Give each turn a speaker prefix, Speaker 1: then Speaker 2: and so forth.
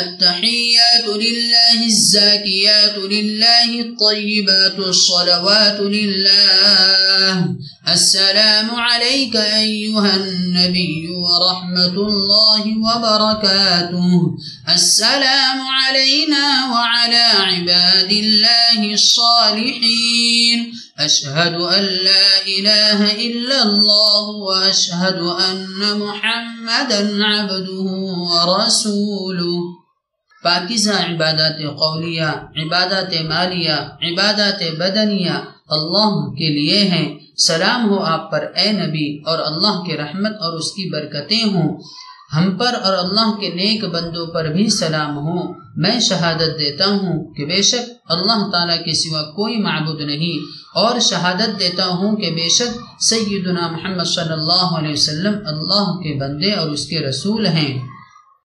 Speaker 1: التحيات لله الزاكيات لله الطيبات الصلوات لله. السلام عليك أيها النبي ورحمة الله وبركاته. السلام علينا وعلى عباد الله الصالحين. أشهد أن لا إله إلا الله وأشهد أن محمدا عبده ورسوله. پاکیزہ عبادات قولیہ، عبادات مالیہ، عبادات بدنیہ اللہ کے لیے ہیں۔ سلام ہو آپ پر، اے نبی، اور اللہ کے رحمت اور اس کی برکتیں ہوں۔ ہم پر اور اللہ کے نیک بندوں پر بھی سلام ہو۔ میں شہادت دیتا ہوں کہ بے شک اللہ تعالیٰ کے سوا کوئی معبود نہیں۔ اور شہادت دیتا ہوں کہ بے شک سیدنا محمد صلی اللہ علیہ وسلم اللہ کے بندے اور اس کے رسول ہیں۔